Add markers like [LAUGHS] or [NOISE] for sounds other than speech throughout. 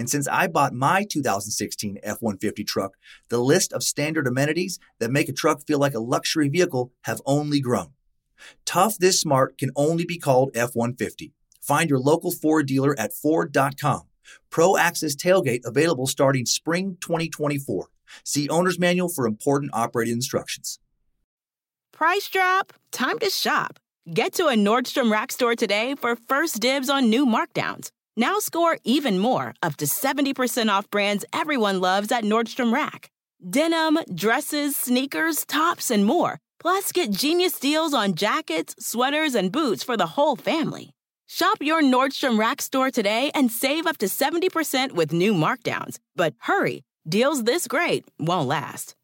And since I bought my 2016 F 150 truck, the list of standard amenities that make a truck feel like a luxury vehicle have only grown. Tough this smart can only be called F 150. Find your local Ford dealer at Ford.com. Pro Access Tailgate available starting spring 2024. See Owner's Manual for important operating instructions. Price drop? Time to shop. Get to a Nordstrom Rack store today for first dibs on new markdowns. Now score even more, up to 70% off brands everyone loves at Nordstrom Rack. Denim, dresses, sneakers, tops, and more. Plus, get genius deals on jackets, sweaters, and boots for the whole family. Shop your Nordstrom Rack store today and save up to 70% with new markdowns. But hurry, deals this great won't last.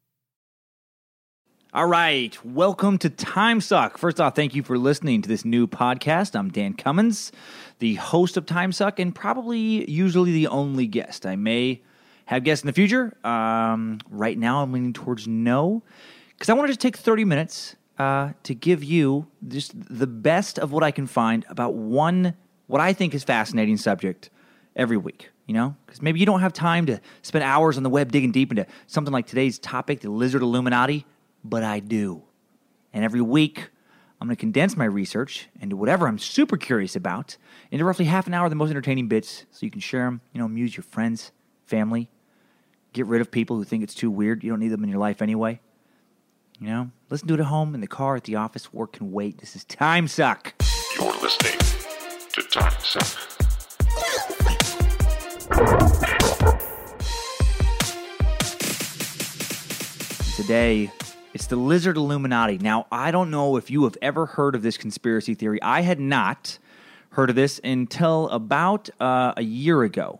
All right, welcome to Time Suck. First off, thank you for listening to this new podcast. I'm Dan Cummins, the host of Time Suck, and probably usually the only guest. I may have guests in the future. Um, right now, I'm leaning towards no, because I want to just take 30 minutes uh, to give you just the best of what I can find about one, what I think is fascinating subject every week. You know, because maybe you don't have time to spend hours on the web digging deep into something like today's topic, the lizard Illuminati but I do. And every week, I'm going to condense my research into whatever I'm super curious about into roughly half an hour of the most entertaining bits so you can share them, you know, amuse your friends, family, get rid of people who think it's too weird. You don't need them in your life anyway. You know, listen to it at home, in the car, at the office, work can wait. This is Time Suck. You're listening to Time Suck. Today, it's the Lizard Illuminati. Now, I don't know if you have ever heard of this conspiracy theory. I had not heard of this until about uh, a year ago.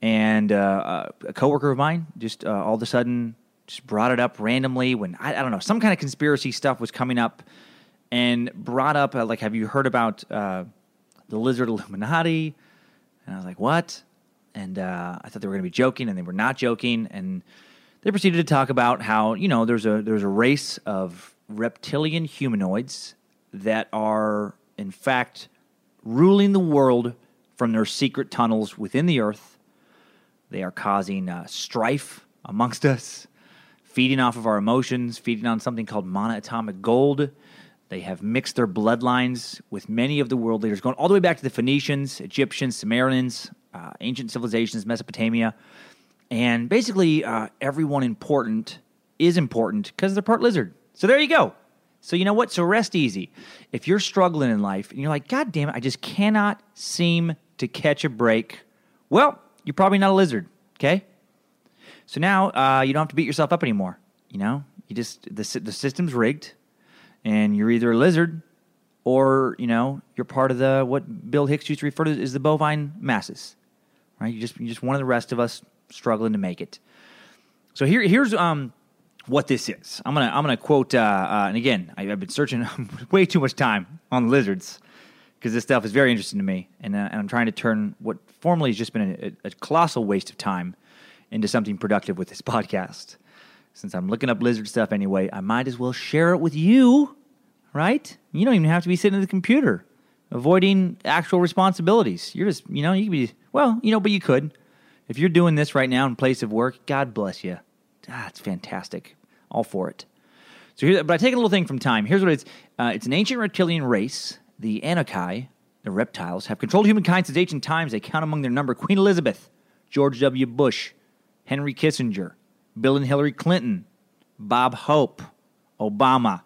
And uh, a coworker of mine just uh, all of a sudden just brought it up randomly when, I, I, don't know, some kind of conspiracy stuff was coming up and brought up, uh, like, have you heard about uh, the Lizard Illuminati? And I was like, what? And uh, I thought they were going to be joking, and they were not joking. And they proceeded to talk about how you know there's a there's a race of reptilian humanoids that are in fact ruling the world from their secret tunnels within the earth. They are causing uh, strife amongst us, feeding off of our emotions, feeding on something called monoatomic gold. They have mixed their bloodlines with many of the world leaders, going all the way back to the Phoenicians, Egyptians, Sumerians, uh, ancient civilizations, Mesopotamia. And basically, uh, everyone important is important because they're part lizard. So there you go. So you know what? So rest easy. If you're struggling in life and you're like, God damn it, I just cannot seem to catch a break. Well, you're probably not a lizard. Okay. So now uh, you don't have to beat yourself up anymore. You know, you just the the system's rigged, and you're either a lizard or you know you're part of the what Bill Hicks used to refer to as the bovine masses. Right? You just you're just one of the rest of us struggling to make it. So here, here's um, what this is. I'm gonna I'm gonna quote. Uh, uh, and again, I, have been searching [LAUGHS] way too much time on lizards because this stuff is very interesting to me, and, uh, and, I'm trying to turn what formerly has just been a, a, colossal waste of time into something productive with this [LAUGHS] podcast. Since I'm looking up lizard stuff anyway, I might as well share it with you. Right? You don't even have to be sitting at the computer, avoiding actual responsibilities. You're just, you know, you could be well, you know, but you could. If you're doing this right now in place of work, God bless you. Ah, fantastic. All for it. So, here, but I take a little thing from time. Here's what it's. Uh, it's an ancient reptilian race. The Anunnaki, the reptiles, have controlled humankind since ancient times. They count among their number Queen Elizabeth, George W. Bush, Henry Kissinger, Bill and Hillary Clinton, Bob Hope, Obama,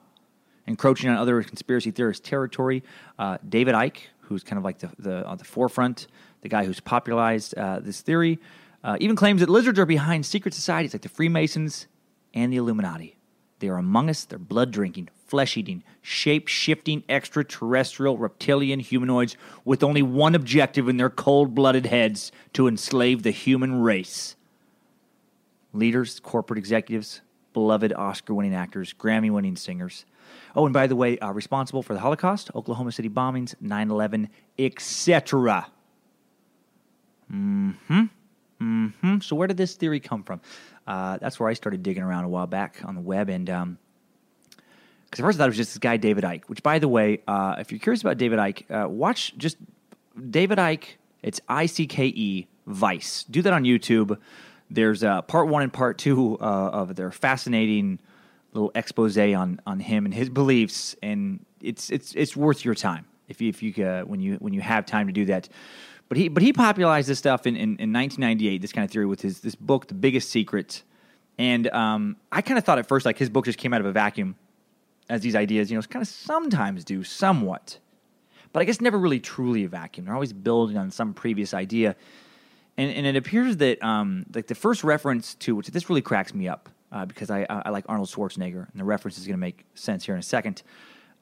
encroaching on other conspiracy theorist territory. Uh, David Icke, who's kind of like the, the on the forefront, the guy who's popularized uh, this theory, uh, even claims that lizards are behind secret societies like the Freemasons and the Illuminati. They are among us. They're blood drinking, flesh eating, shape shifting extraterrestrial reptilian humanoids with only one objective in their cold blooded heads to enslave the human race. Leaders, corporate executives, beloved Oscar winning actors, Grammy winning singers. Oh, and by the way, uh, responsible for the Holocaust, Oklahoma City bombings, 9 11, etc. Mm hmm. Mm hmm. So, where did this theory come from? Uh, that's where I started digging around a while back on the web. And um, because at first I thought it was just this guy, David Icke, which, by the way, uh, if you're curious about David Icke, uh, watch just David Icke. It's I C K E Vice. Do that on YouTube. There's uh, part one and part two uh, of their fascinating little expose on on him and his beliefs, and it's it's it's worth your time if you if you uh, when you when you have time to do that. But he but he popularized this stuff in, in, in 1998. This kind of theory with his this book, The Biggest Secret, and um, I kind of thought at first like his book just came out of a vacuum, as these ideas you know kind of sometimes do somewhat, but I guess never really truly a vacuum. They're always building on some previous idea. And, and it appears that um, like the first reference to which this really cracks me up uh, because I, I, like Arnold Schwarzenegger, and the reference is going to make sense here in a second.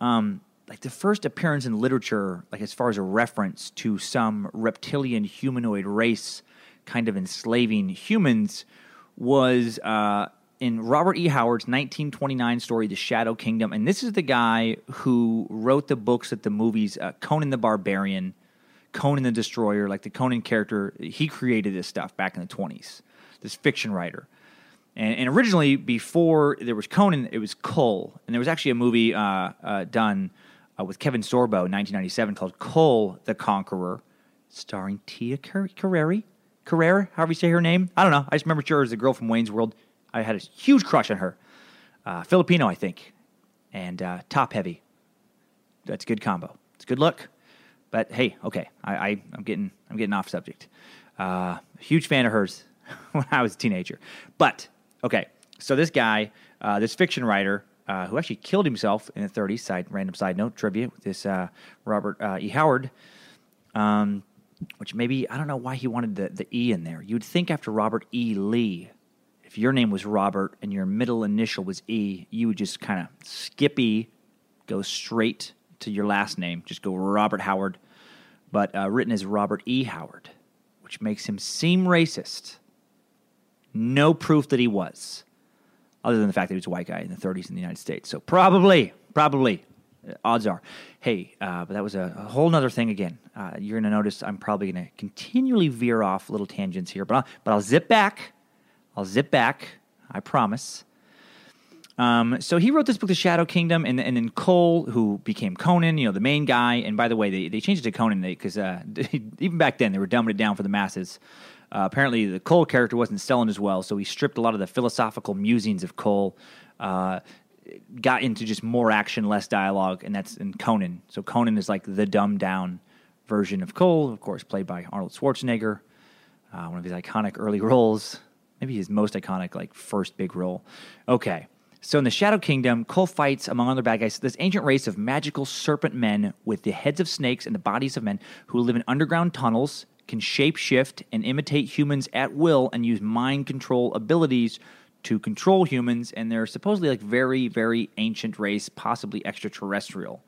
Um, like the first appearance in literature, like as far as a reference to some reptilian humanoid race kind of enslaving humans, was uh, in Robert E. Howard's 1929 story, The Shadow Kingdom. And this is the guy who wrote the books that the movies uh, Conan the Barbarian, Conan the Destroyer, like the Conan character, he created this stuff back in the 20s, this fiction writer. And, and, originally, before there was Conan, it was Kull. And there was actually a movie uh, uh, done uh, with Kevin Sorbo in 1997 called Kull the Conqueror, starring Tia Carrere. Carrere, however you say her name. I don't know. I just remember her as the girl from Wayne's World. I had a huge crush on her. Uh, Filipino, I think. And uh, top heavy. That's a good combo. It's a good look. But hey, okay, I, am getting I'm getting off subject. Uh, huge fan of hers [LAUGHS] when I was a teenager. But Okay, so this guy, uh, this fiction writer, uh, who actually killed himself in the 30s, side random side note trivia with this uh, Robert uh, E. Howard, um, which maybe I don't know why he wanted the, the E in there. You'd think after Robert E. Lee, if your name was Robert and your middle initial was E, you would just kind of skippy go straight to your last name, just go Robert Howard, but uh, written as Robert E. Howard, which makes him seem racist no proof that he was, other than the fact that he was a white guy in the 30s in the United States. So probably, probably, uh, odds are. Hey, uh, but that was a, a whole other thing again. Uh, you're going to notice I'm probably going to continually veer off little tangents here, but I'll, but I'll zip back. I'll zip back. I promise. Um, so he wrote this book, The Shadow Kingdom, and, and then Kull, who became Conan, you know, the main guy. And by the way, they, they changed it to Conan because uh, [LAUGHS] even back then they were dumbing it down for the masses. Uh, apparently, the Kull character wasn't selling as well, so he stripped a lot of the philosophical musings of Kull, uh, got into just more action, less dialogue, and that's in Conan. So Conan is like the dumbed down version of Kull, of course, played by Arnold Schwarzenegger, uh, one of his iconic early [LAUGHS] roles, maybe his most iconic, like first big role. Okay. So in the Shadow Kingdom, Kull fights, among other bad guys, this ancient race of magical serpent men with the heads of snakes and the bodies of men who live in underground tunnels can shapeshift and imitate humans at will and use mind control abilities to control humans. And they're supposedly like very, very ancient race, possibly extraterrestrial.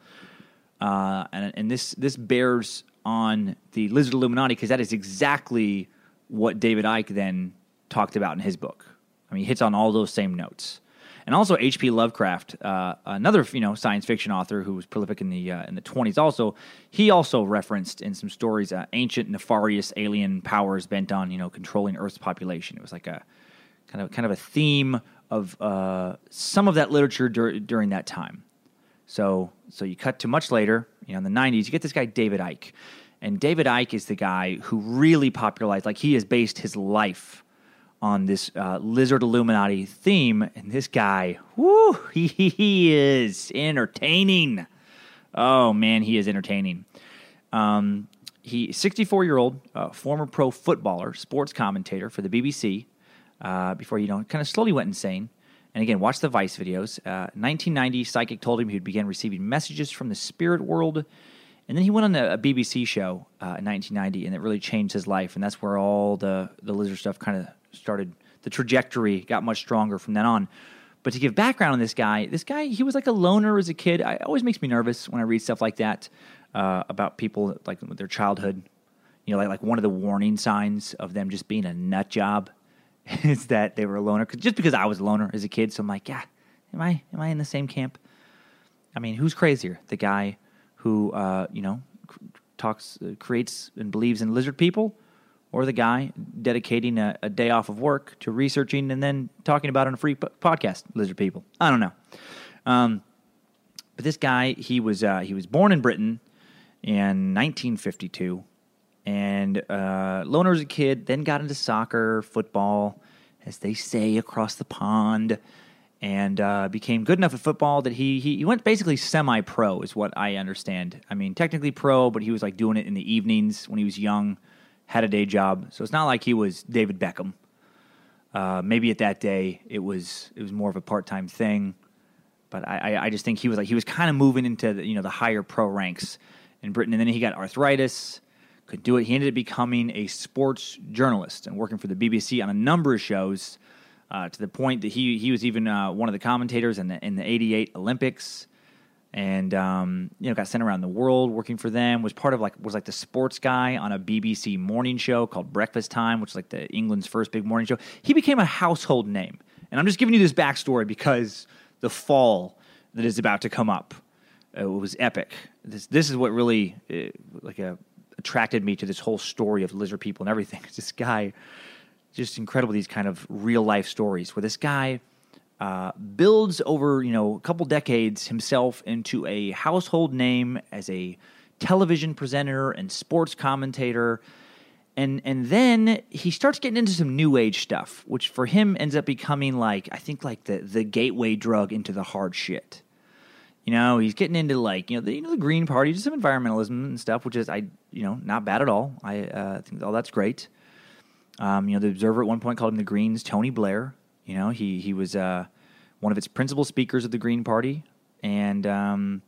Uh, and, and this this bears on the Lizard Illuminati because that is exactly what David Icke then talked about in his book. I mean, he hits on all those same notes and also H.P. Lovecraft, uh, another you know science fiction author who was prolific in the uh, in the twenties. Also, he also referenced in some stories uh, ancient nefarious alien powers bent on you know controlling Earth's population. It was like a kind of kind of a theme of uh, some of that literature dur- during that time. So so you cut to much later, you know, in the '90s, you get this guy David Icke, and David Icke is the guy who really popularized. Like he has based his life on this uh, Lizard Illuminati theme, and this guy, whoo, [LAUGHS] he, he is entertaining. Oh man, he is entertaining. Um, he 64 year old uh, former pro footballer, sports commentator for the BBC. Uh, before you know, kind of slowly went insane, And again, watch the Vice videos. Uh, 1990, Psychic told him he'd begin receiving messages from the spirit world. And then he went on a, a BBC show uh, in 1990, and it really changed his life. And that's where all the, the lizard stuff kind of started. The trajectory got much stronger from then on. But to give background on this guy, this guy, he was like a loner as a kid. I, it always makes me nervous when I read stuff like that uh, about people, like their childhood. You know, like, like one of the warning signs of them just being a nut job [LAUGHS] is that they were a loner. Just because I was a loner as a kid, so I'm like, yeah, am I am I in the same camp? I mean, who's crazier, the guy who uh, you know talks, uh, creates, and believes in lizard people, or the guy dedicating a, a, day off of work to researching and then talking about it on a free podcast, lizard people? I don't know. Um, but this guy, he was uh, he was born in Britain in 1952 and uh, loner as a kid, then got into soccer, football, as they say across the pond, and uh, became good enough at football that he, he, he went basically semi pro, is what I understand. I mean, technically pro, but he was like doing it in the evenings when he was young, had a day job. So it's not like he was David Beckham. Uh, maybe at that day it was it was more of a part time thing, but I, I just think he was like he was kind of moving into the, you know the higher pro ranks in Britain, and then he got arthritis could do it. He ended up becoming a sports journalist and working for the BBC on a number of shows. Uh, to the point that he he was even uh, one of the commentators in the in the '88 Olympics, and um, you know got sent around the world working for them. Was part of like was like the sports guy on a BBC morning show called Breakfast Time, which is like the England's first big morning show. He became a household name, and I'm just giving you this backstory because the fall that is about to come up uh, was epic. This this is what really uh, like a attracted me to this whole story of lizard people and everything. It's [LAUGHS] this guy, just incredible. These kind of real life stories where this guy uh, builds over you know a couple decades himself into a household name as a television presenter and sports commentator. And and then he starts getting into some new age stuff, which for him ends up becoming like I think like the the gateway drug into the hard shit. You know, he's getting into like you know the you know the Green Party, just some environmentalism and stuff, which is I you know not bad at all. I uh, think all that's great. Um, you know, the Observer at one point called him the Greens Tony Blair. You know, he he was uh, one of its principal speakers of the Green Party, and um,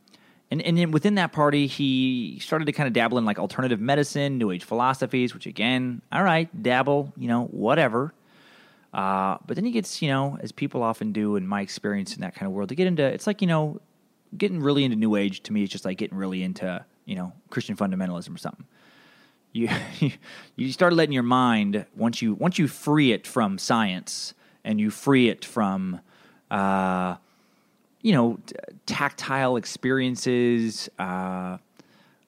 and and within that party, he started to kind of dabble in like alternative medicine, New Age philosophies, which again, all right, dabble, you know, whatever. Uh, but then he gets, you know, as people often do in my experience in that kind of world, to get into it's like you know getting really into New Age to me is just like getting really into you know Christian fundamentalism or something. You [LAUGHS] you start letting your mind once you once you free it from science and you free it from uh, you know t- tactile experiences. Uh,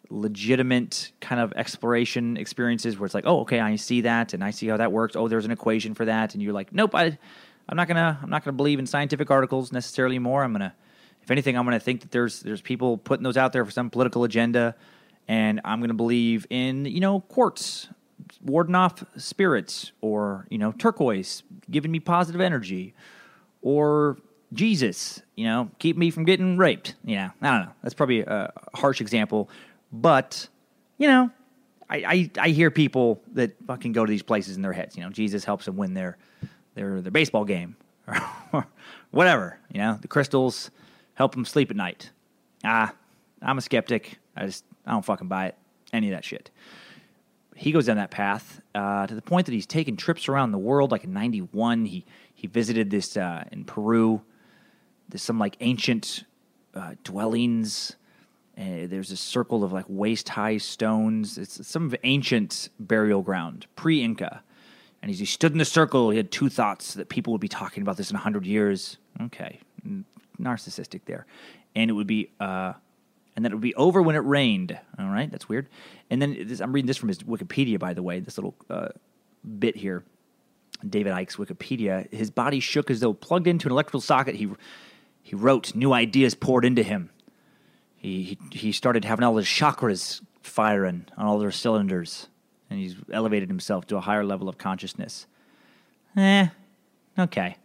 legitimate kind of exploration experiences where it's like, oh, okay, I see that and I see how that works. Oh, there's an equation for that, and you're like, nope, I, I'm not gonna, I'm not gonna believe in scientific articles necessarily more. I'm gonna if anything, I'm to think that there's there's people putting those out there for some political agenda, and I'm to believe in you know quartz warding off spirits, or you know turquoise giving me positive energy, or Jesus, you know, keep me from getting raped. Yeah, I don't know. That's probably a harsh example, but you know, I, I, I hear people that fucking go to these places in their heads. You know, Jesus helps them win their their their baseball game or [LAUGHS] whatever. You know, the crystals help them sleep at night. Ah, I'm a skeptic. I just I don't fucking buy it. Any of that shit. He goes down that path uh, to the point that he's taken trips around the world. Like in '91, he he visited this uh, in Peru. There's some like ancient uh, dwellings. Uh, there's a circle of like waist high stones. It's some ancient burial ground, pre Inca. And as he stood in the circle, he had two thoughts that people would be talking about this in 100 years. Okay, narcissistic there, and it would be uh, and then it would be over when it rained. All right, that's weird. And then this, I'm reading this from his Wikipedia, by the way. This little uh, bit here, David Icke's Wikipedia. His body shook as though plugged into an electrical socket. He he wrote, new ideas poured into him. He he, he started having all his chakras firing on all their cylinders, and he's elevated himself to a higher level of consciousness. Eh, okay.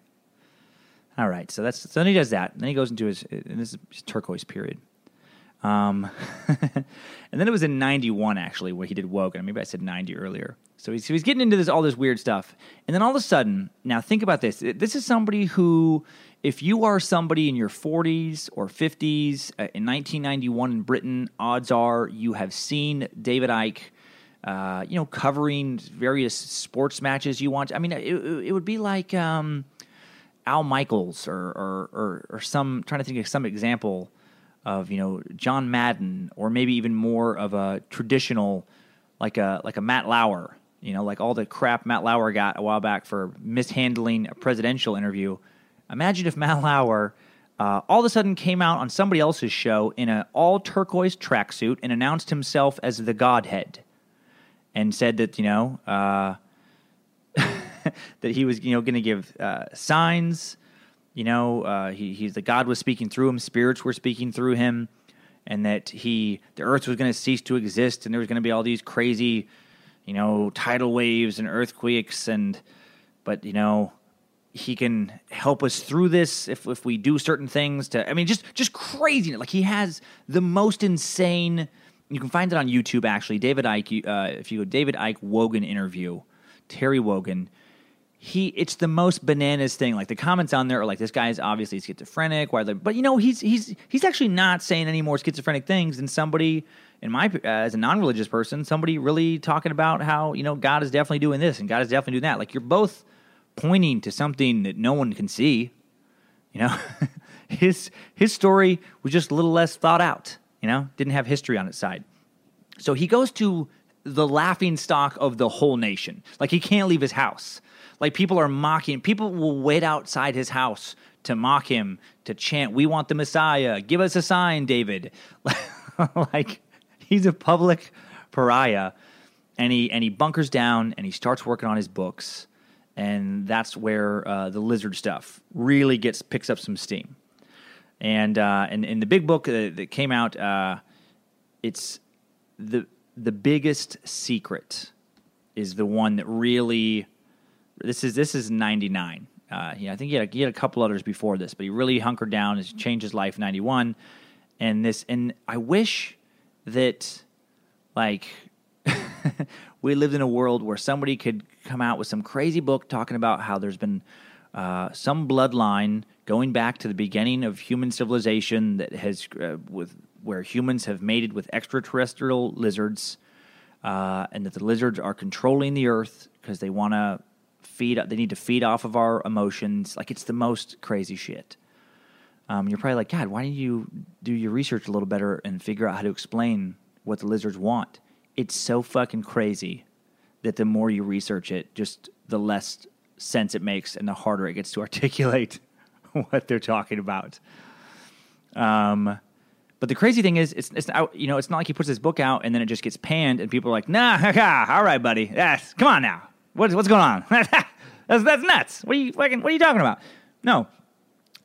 All right, so that's so then he does that. Then he goes into his and this is his turquoise period. Um, [LAUGHS] and then it was in '91 actually where he did Wogan. Maybe I said '90 earlier. So he's, so he's getting into this all this weird stuff, and then all of a sudden, now think about this. This is somebody who if you are somebody in your 40s or 50s uh, in 1991 in Britain, odds are you have seen David Icke, uh, you know, covering various sports matches you want. I mean, it, it would be like um, Al Michaels or, or, or, or some, trying to think of some example of, you know, John Madden or maybe even more of a traditional, like a, like a Matt Lauer, you know, like all the crap Matt Lauer got a while back for mishandling a presidential interview – Imagine if Matt Lauer uh, all of a sudden came out on somebody else's show in an all turquoise tracksuit and announced himself as the Godhead, and said that you know uh, [LAUGHS] that he was you know going to give uh, signs. You know, uh, he, he's the God was speaking through him, spirits were speaking through him, and that he the earth was going to cease to exist, and there was going to be all these crazy, you know, tidal waves and earthquakes, and but you know he can help us through this if, if we do certain things to i mean just just crazy like he has the most insane you can find it on youtube actually. David Icke uh, if you go david Icke wogan interview terry wogan he it's the most bananas thing. Like the comments on there are like this guy is obviously schizophrenic why but you know he's he's he's actually not saying any more schizophrenic things than somebody in my as a non-religious person somebody really talking about how you know god is definitely doing this and god is definitely doing that like you're both pointing to something that no one can see. You know, [LAUGHS] his his story was just a little less thought out. You know, didn't have history on its side. So he goes to the laughing stock of the whole nation. Like he can't leave his house. Like people are mocking. People will wait outside his house to mock him, to chant, "We want the Messiah. Give us a sign, David." [LAUGHS] like he's a public pariah, and he and he bunkers down and he starts working on his books and that's where uh, the lizard stuff really gets picks up some steam. And uh, and in the big book uh, that came out, uh, it's the the biggest secret is the one that really this is this is ninety nine. Uh, yeah, I think he had, a, he had a couple others before this, but he really hunkered down. Has changed his life. Ninety one, and this and I wish that like [LAUGHS] we lived in a world where somebody could come out with some crazy book talking about how there's been uh, some bloodline going back to the beginning of human civilization that has uh, with where humans have mated with extraterrestrial lizards, uh, and that the lizards are controlling the earth because they want to feed. They need to feed off of our emotions. Like it's the most crazy shit. Um, you're probably like, God, why don't you do your research a little better and figure out how to explain what the lizards want? it's so fucking crazy that the more you research it, just the less sense it makes and the harder it gets to [LAUGHS] articulate what they're talking about. Um, but the crazy thing is, it's, it's you know, it's not like he puts his book out and then it just gets panned and people are like, nah, [LAUGHS] all right, buddy. Yes, come on now. What's, what's going on? [LAUGHS] that's, that's nuts. What are you fucking, what are you talking about? No,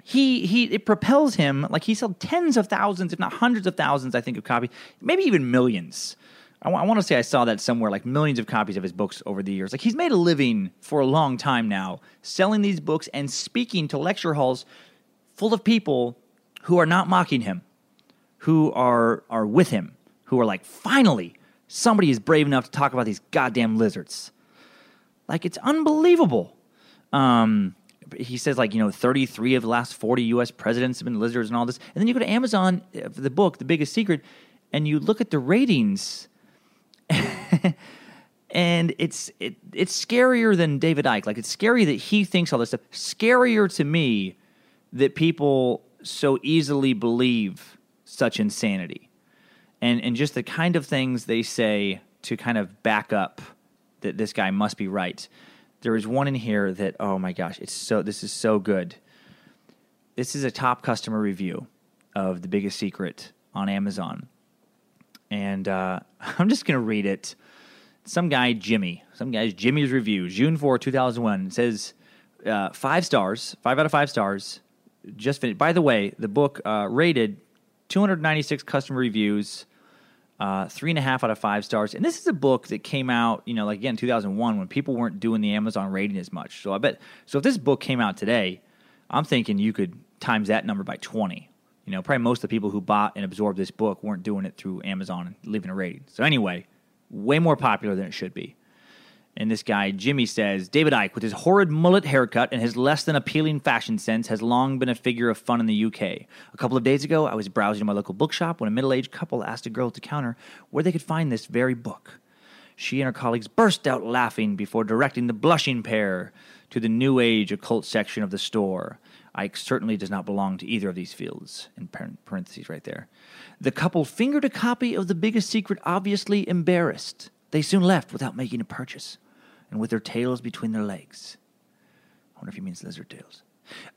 he he it propels him like he sold tens of thousands, if not hundreds of thousands, I think, of copies, maybe even millions I, w- I want to say I saw that somewhere, like millions of copies of his books over the years. Like he's made a living for a long time now, selling these books and speaking to lecture halls full of people who are not mocking him, who are are with him, who are like, finally, somebody is brave enough to talk about these goddamn lizards. Like it's unbelievable. Um, he says like you know 33 of the last 40 U.S. presidents have been lizards and all this, and then you go to Amazon uh, for the book, The Biggest Secret, and you look at the ratings [LAUGHS] and it's it, it's scarier than David Icke. Like it's scary that he thinks all this stuff. Scarier to me that people so easily believe such insanity, and and just the kind of things they say to kind of back up that this guy must be right. There is one in here that oh my gosh, it's so this is so good. This is a top customer review of the biggest secret on Amazon and uh, [LAUGHS] I'm just to read it. Some guy, Jimmy, some guy's Jimmy's review, June 4, 2001, says uh, five stars, five out of five stars. Just finished. By the way, the book uh, rated 296 customer reviews, uh, three and a half out of five stars. And this is a book that came out, you know, like again, 2001 when people weren't doing the Amazon rating as much. So I bet, so if this book came out today, I'm thinking you could times that number by 20 you know, probably most of the people who bought and absorbed this book weren't doing it through Amazon and leaving a rating. So anyway, way more popular than it should be. And this guy, Jimmy, says David Icke, with his horrid mullet haircut and his less than appealing fashion sense, has long been a figure of fun in the UK. A couple of days ago, I was browsing my local bookshop when a middle aged couple asked a girl at the counter where they could find this very book. She and her colleagues burst out laughing before directing the blushing pair to the New Age occult section of the store. Icke certainly does not belong to either of these fields, in parentheses right there. The couple fingered a copy of The Biggest Secret, obviously embarrassed. They soon left without making a purchase and with their tails between their legs. I wonder if he means lizard tails.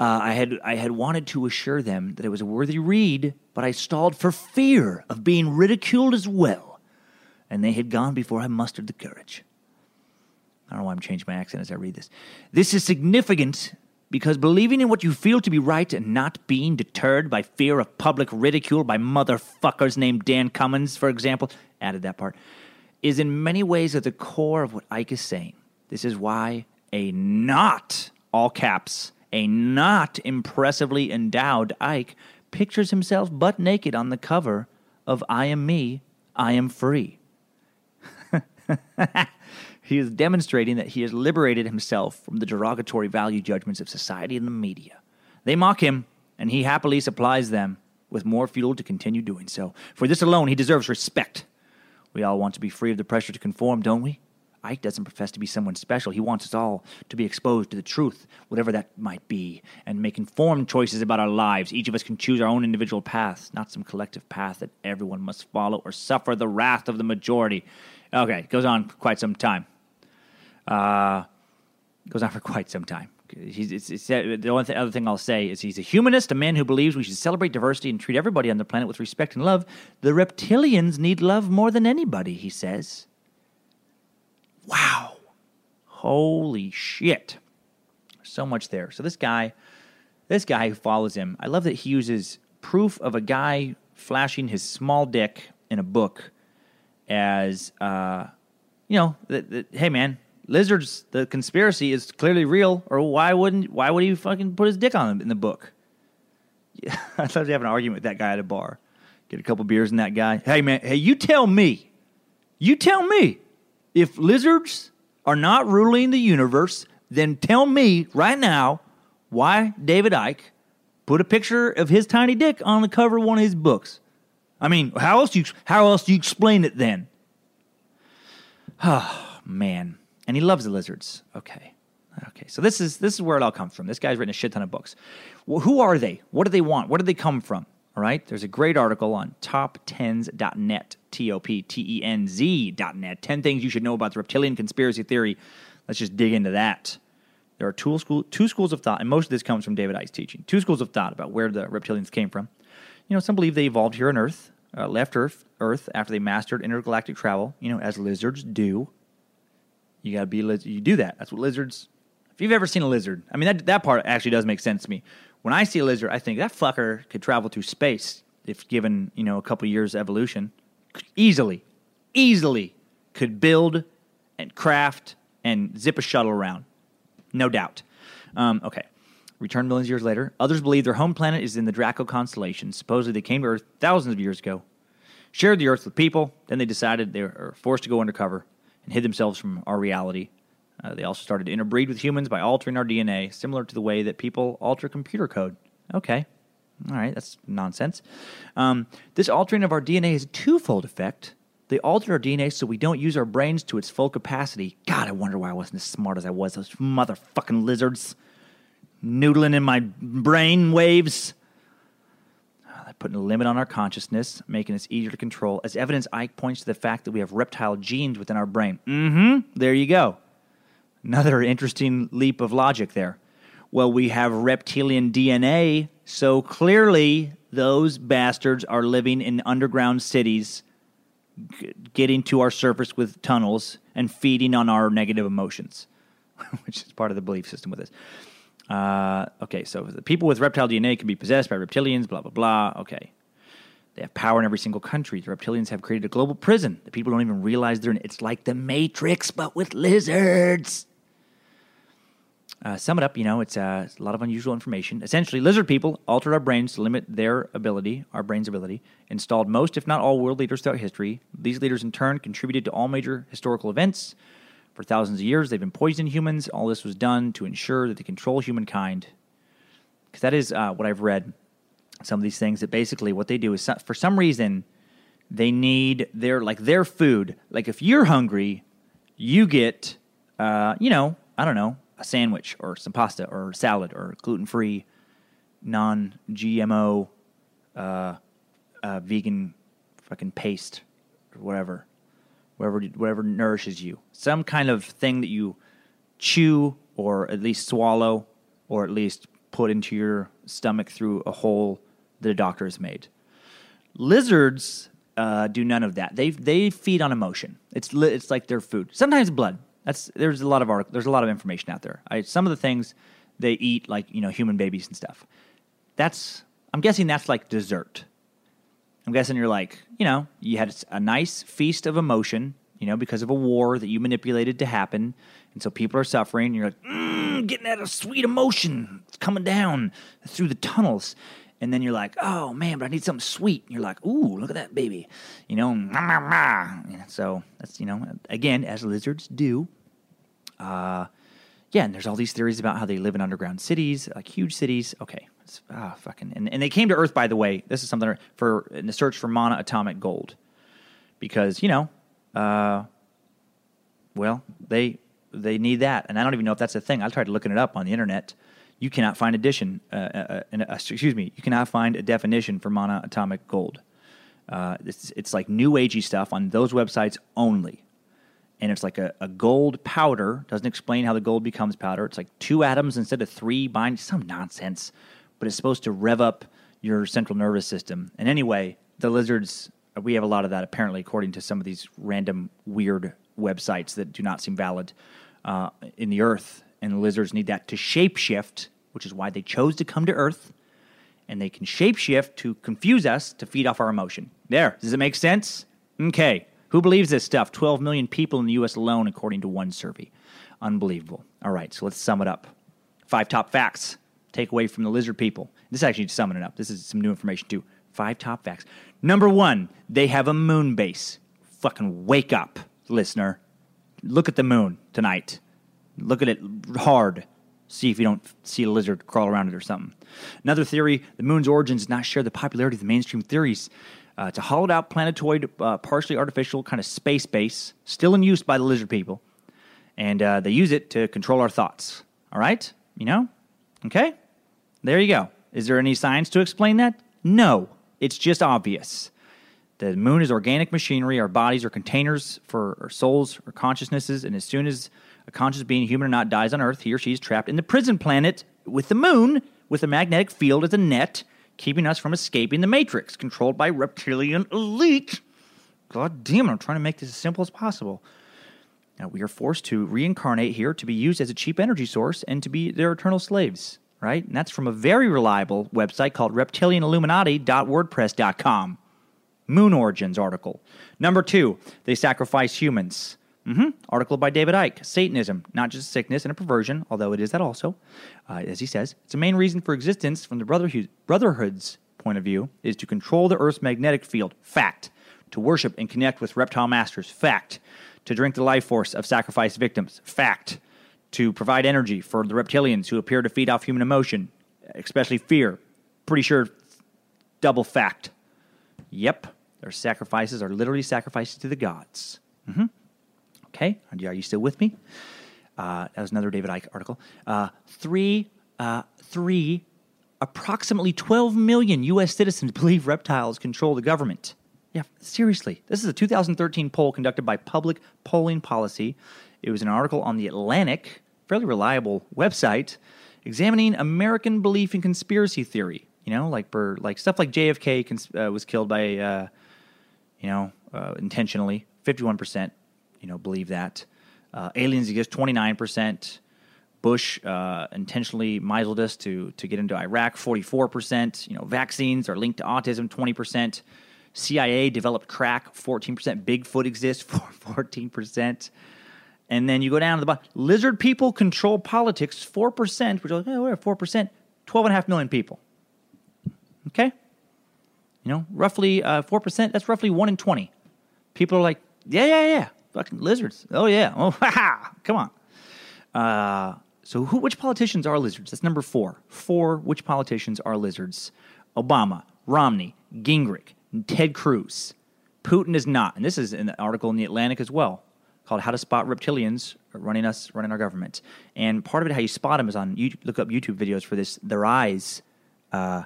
Uh, I had I had wanted to assure them that it was a worthy read, but I stalled for fear of being ridiculed as well, and they had gone before I mustered the courage. I don't know why I'm changing my accent as I read this. This is significant because believing in what you feel to be right and not being deterred by fear of public ridicule by motherfuckers named Dan Cummins, for example, added that part, is in many ways at the core of what Icke is saying. This is why a not, all caps, a not impressively endowed Icke pictures himself butt naked on the cover of I Am Me, I Am Free. [LAUGHS] he is demonstrating that he has liberated himself from the derogatory value judgments of society and the media. They mock him, and he happily supplies them with more fuel to continue doing so. For this alone, he deserves respect. We all want to be free of the pressure to conform, don't we? Icke doesn't profess to be someone special. He wants us all to be exposed to the truth, whatever that might be, and make informed choices about our lives. Each of us can choose our own individual path, not some collective path that everyone must follow or suffer the wrath of the majority. Okay, it goes on quite some time. Uh, goes on for quite some time. He's, it's, it's, the only th- other thing I'll say is he's a humanist, a man who believes we should celebrate diversity and treat everybody on the planet with respect and love. The reptilians need love more than anybody, he says. Wow. Holy shit. So much there. So this guy, this guy who follows him, I love that he uses proof of a guy flashing his small dick in a book as, uh, you know, hey man, lizards, the conspiracy is clearly real, or why wouldn't, why would he fucking put his dick on him in the book? Yeah, I'd love to have an argument with that guy at a bar. Get a couple beers in that guy. Hey man, hey, you tell me, you tell me if lizards are not ruling the universe, then tell me right now why David Icke put a picture of his tiny dick on the cover of one of his books. I mean, how else you how else do you explain it then? Oh [SIGHS] man, and he loves the lizards. Okay, okay. So this is this is where it all comes from. This guy's written a shit ton of books. Well, who are they? What do they want? Where do they come from? All right. There's a great article on toptenz.net T O P T E N Z dot net. 10 things you should know about the reptilian conspiracy theory. Let's just dig into that. There are two, school, two schools of thought, and most of this comes from David Icke's teaching. Two schools of thought about where the reptilians came from. You know, some believe they evolved here on Earth, uh, left Earth, Earth after they mastered intergalactic travel, you know, as lizards do. You gotta be, you do that. That's what lizards, if you've ever seen a lizard, I mean, that, that part actually does make sense to me. When I see a lizard, I think that fucker could travel through space if given, you know, a couple years of evolution easily, easily could build and craft and zip a shuttle around. No doubt. Um, okay. Returned millions of years later. Others believe their home planet is in the Draco constellation. Supposedly they came to Earth thousands of years ago, shared the Earth with people, then they decided they were forced to go undercover and hid themselves from our reality. Uh, they also started to interbreed with humans by altering our DNA, similar to the way that people alter computer code. Okay, all right, that's nonsense. Um, this altering of our DNA has a twofold effect. They alter our DNA so we don't use our brains to its full capacity. God, I wonder why I wasn't as smart as I was. Those motherfucking lizards noodling in my brain waves. Uh, putting a limit on our consciousness, making us easier to control. As evidence, Icke points to the fact that we have reptile genes within our brain. Mm hmm. There you go. Another interesting leap of logic there. Well, we have reptilian DNA so clearly, those bastards are living in underground cities, g- getting to our surface with tunnels and feeding on our negative emotions, [LAUGHS] which is part of the belief system with this. Uh, okay, so the people with reptile DNA can be possessed by reptilians, blah, blah, blah. Okay. They have power in every single country. The reptilians have created a global prison. The people don't even realize they're in it. It's like the Matrix, but with lizards. Uh, sum it up, you know, it's, uh, a lot of unusual information. Essentially, lizard people altered our brains to limit their ability, our brain's ability, installed most, if not all, world leaders throughout history. These leaders, in turn, contributed to all major historical events. For thousands of years, they've been poisoning humans. All this was done to ensure that they control humankind. Because that is uh, what I've read. Some of these things that basically what they do is for some reason they need their like their food. Like if you're hungry, you get uh, you know I don't know a sandwich or some pasta or salad or gluten free, non GMO, uh, uh, vegan fucking paste or whatever, whatever whatever nourishes you. Some kind of thing that you chew or at least swallow or at least put into your stomach through a hole that a doctor has made. Lizards uh, do none of that. They they feed on emotion. It's li- it's like their food. Sometimes blood. That's there's a lot of artic- there's a lot of information out there. I, some of the things they eat, like you know human babies and stuff. That's I'm guessing that's like dessert. I'm guessing you're like you know you had a nice feast of emotion, you know, because of a war that you manipulated to happen, and so people are suffering. You're like mm, getting that sweet emotion it's coming down through the tunnels. And then you're like, oh man, but I need something sweet. And you're like, ooh, look at that baby, you know. So that's you know, again, as lizards do. Uh, yeah, and there's all these theories about how they live in underground cities, like huge cities. Okay, ah, fucking, and, and they came to Earth, by the way. This is something for in the search for monoatomic gold, because you know, uh, well, they they need that, and I don't even know if that's a thing. I tried looking it up on the internet you cannot find addition. Uh, uh, uh, excuse me, you cannot find a definition for monoatomic gold. Uh, it's, it's like new agey stuff on those websites only, and it's like a, a gold powder. Doesn't explain how the gold becomes powder. It's like two atoms instead of three bind. Some nonsense, but it's supposed to rev up your central nervous system. And anyway, the lizards. We have a lot of that apparently, according to some of these random weird websites that do not seem valid uh, in the Earth and the lizards need that to shapeshift, which is why they chose to come to Earth. And they can shapeshift to confuse us to feed off our emotion. There, does it make sense? Okay. Who believes this stuff? 12 million people in the US alone, according to one survey. Unbelievable. All right, so let's sum it up. Five top facts. Take away from the lizard people. This actually summing it up. This is some new information too. Five top facts. Number one, they have a moon base. Fucking wake up, listener. Look at the moon tonight. Look at it hard. See if you don't see a lizard crawl around it or something. Another theory the moon's origins does not share the popularity of the mainstream theories. Uh, it's a hollowed out planetoid, uh, partially artificial, kind of space base, still in use by the lizard people. And uh, they use it to control our thoughts. All right? You know? Okay? There you go. Is there any science to explain that? No. It's just obvious. The moon is organic machinery. Our bodies are containers for our souls or consciousnesses. And as soon as a conscious being, human or not, dies on Earth, he or she is trapped in the prison planet with the moon, with a magnetic field as a net, keeping us from escaping the Matrix, controlled by reptilian elite. God damn it, I'm trying to make this as simple as possible. Now, we are forced to reincarnate here to be used as a cheap energy source and to be their eternal slaves, right? And that's from a very reliable website called reptilianilluminati.wordpress.com. Moon Origins article. Number two, they sacrifice humans. Mm-hmm. Article by David Icke. Satanism, not just a sickness and a perversion, although it is that also. Uh, as he says, it's a main reason for existence from the brotherhood, Brotherhood's point of view is to control the Earth's magnetic field. Fact. To worship and connect with reptile masters. Fact. To drink the life force of sacrificed victims. Fact. To provide energy for the reptilians who appear to feed off human emotion, especially fear. Pretty sure double fact. Yep. Their sacrifices are literally sacrifices to the gods. Mm-hmm. Okay, are you still with me? Uh, that was another David Icke article. Uh, three, uh, three, approximately 12 million U.S. citizens [LAUGHS] believe reptiles control the government. Yeah, seriously. This is a 2013 poll conducted by Public Polling Policy. It was an article on the Atlantic, fairly reliable website, examining American belief in conspiracy theory. You know, like for like stuff like JFK cons- uh, was killed by, uh, you know, uh, intentionally. 51 percent you know, believe that. Uh, aliens exist 29%. Bush uh, intentionally misled us to, to get into Iraq 44%. You know, vaccines are linked to autism 20%. CIA developed crack 14%. Bigfoot exists [LAUGHS] for 14%. And then you go down to the bottom. Lizard people control politics 4%, which is like, oh, we're 4%. 12.5 million people. Okay? You know, roughly uh, 4%, that's roughly 1 in 20. People are like, yeah, yeah, yeah. Fucking lizards. Oh yeah. [LAUGHS] Oh, ha. Come on. Uh, so who? Which politicians are lizards? That's number four. Four. Which politicians are lizards? Obama, Romney, Gingrich, Ted Cruz. Putin is not, and this is an article in the Atlantic as well called "How to Spot Reptilians Running Us, Running Our Government." And part of it, how you spot them, is on you look up YouTube videos for this. Their eyes uh,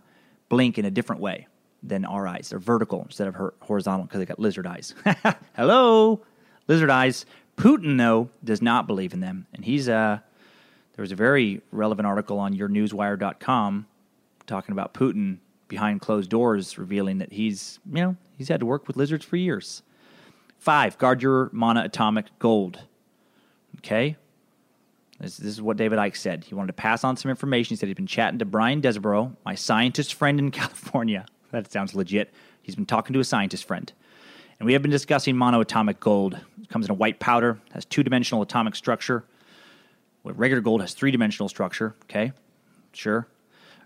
blink in a different way than our eyes. They're vertical instead of horizontal because they got lizard eyes. [LAUGHS] Hello, lizard eyes. Putin though does not believe in them, and he's uh, there was a very relevant article on yournewswire.com talking about Putin behind closed doors, revealing that he's you know he's had to work with lizards for years. Five, guard your monoatomic gold. Okay, this, this, is what David Icke said. He wanted to pass on some information. He said he'd been chatting to Brian Desborough, my scientist friend in [LAUGHS] California. That sounds legit. He's been talking to a scientist friend. And we have been discussing monoatomic gold. It comes in a white powder, has two dimensional atomic structure. Well, regular gold has three dimensional structure. Okay, sure.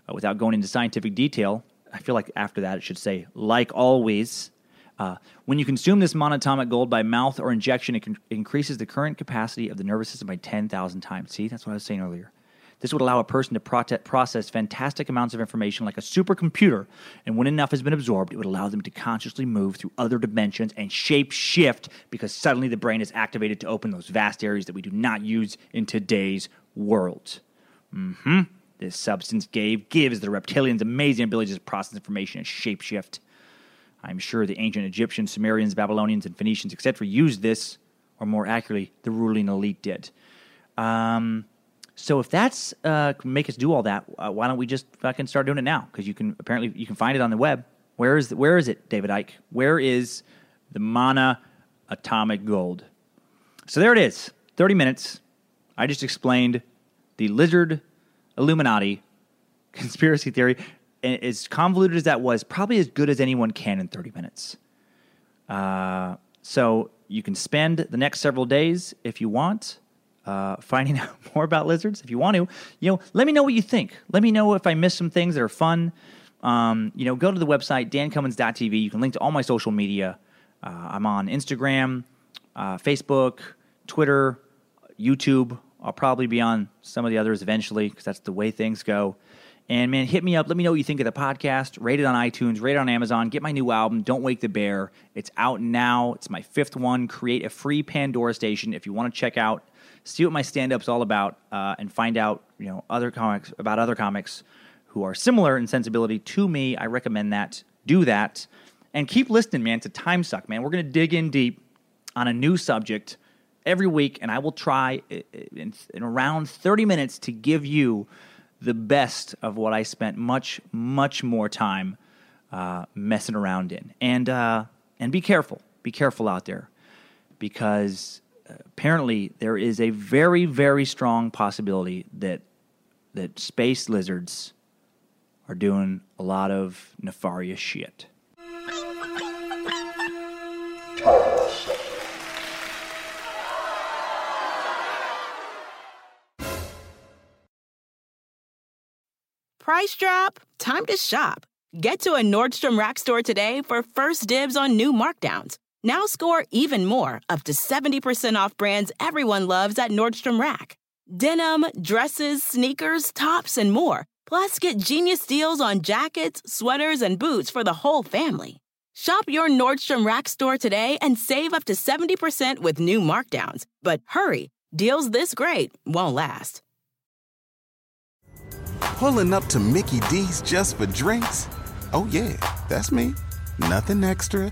Uh, without going into scientific detail, I feel like after that it should say, like always, uh, when you consume this monatomic gold by mouth or injection, it, con- it increases the current capacity of the nervous system by 10,000 times. See, that's what I was saying earlier. This would allow a person to process fantastic amounts of information like a supercomputer, and when enough has been absorbed, it would allow them to consciously move through other dimensions and shape shift because suddenly the brain is activated to open those vast areas that we do not use in today's world. Mm-hmm. This substance gave gives the reptilians amazing abilities to process information and shapeshift. I'm sure the ancient Egyptians, Sumerians, Babylonians, and Phoenicians, etc., used this, or more accurately, the ruling elite did. Um, so if that's uh, make us do all that, uh, why don't we just fucking start doing it now? Because you can apparently you can find it on the web. Where is the, where is it, David Icke? Where is the mana atomic gold? So there it is. Thirty minutes. I just explained the lizard Illuminati [LAUGHS] conspiracy theory And as convoluted as that was, probably as good as anyone can in 30 minutes. Uh, so you can spend the next several days if you want. Uh, [LAUGHS] finding out more about lizards if you want to you know let me know what you think let me know if i missed some things that are fun um, you know go to the website dancummins.tv you can link to all my social media uh, i'm on instagram uh, facebook twitter youtube i'll probably be on some of the others eventually because that's the way things go and man, hit me up. Let me know what you think of the podcast. Rate it on iTunes, rate it on Amazon. Get my new album, Don't Wake the Bear. It's out now. It's my fifth one. Create a free Pandora station if you want to check out, see what my stand up's all about, uh, and find out you know other comics about other comics who are similar in sensibility to me. I recommend that. Do that. And keep listening, man, to Time Suck, man. We're going to dig in deep on a new subject every week, and I will try in, in around 30 minutes to give you the best of what I spent much, much more time uh, messing around in. And uh, and be careful, be careful out there, because apparently there is a very, very strong possibility that that space lizards are doing a lot of nefarious shit. Price drop? Time to shop. Get to a Nordstrom Rack store today for first dibs on new markdowns. Now score even more, up to 70% off brands everyone loves at Nordstrom Rack. Denim, dresses, sneakers, tops, and more. Plus, get genius deals on jackets, sweaters, and boots for the whole family. Shop your Nordstrom Rack store today and save up to 70% with new markdowns. But hurry, deals this great won't last. Pulling up to Mickey D's just for drinks? Oh, yeah, that's me. Nothing extra,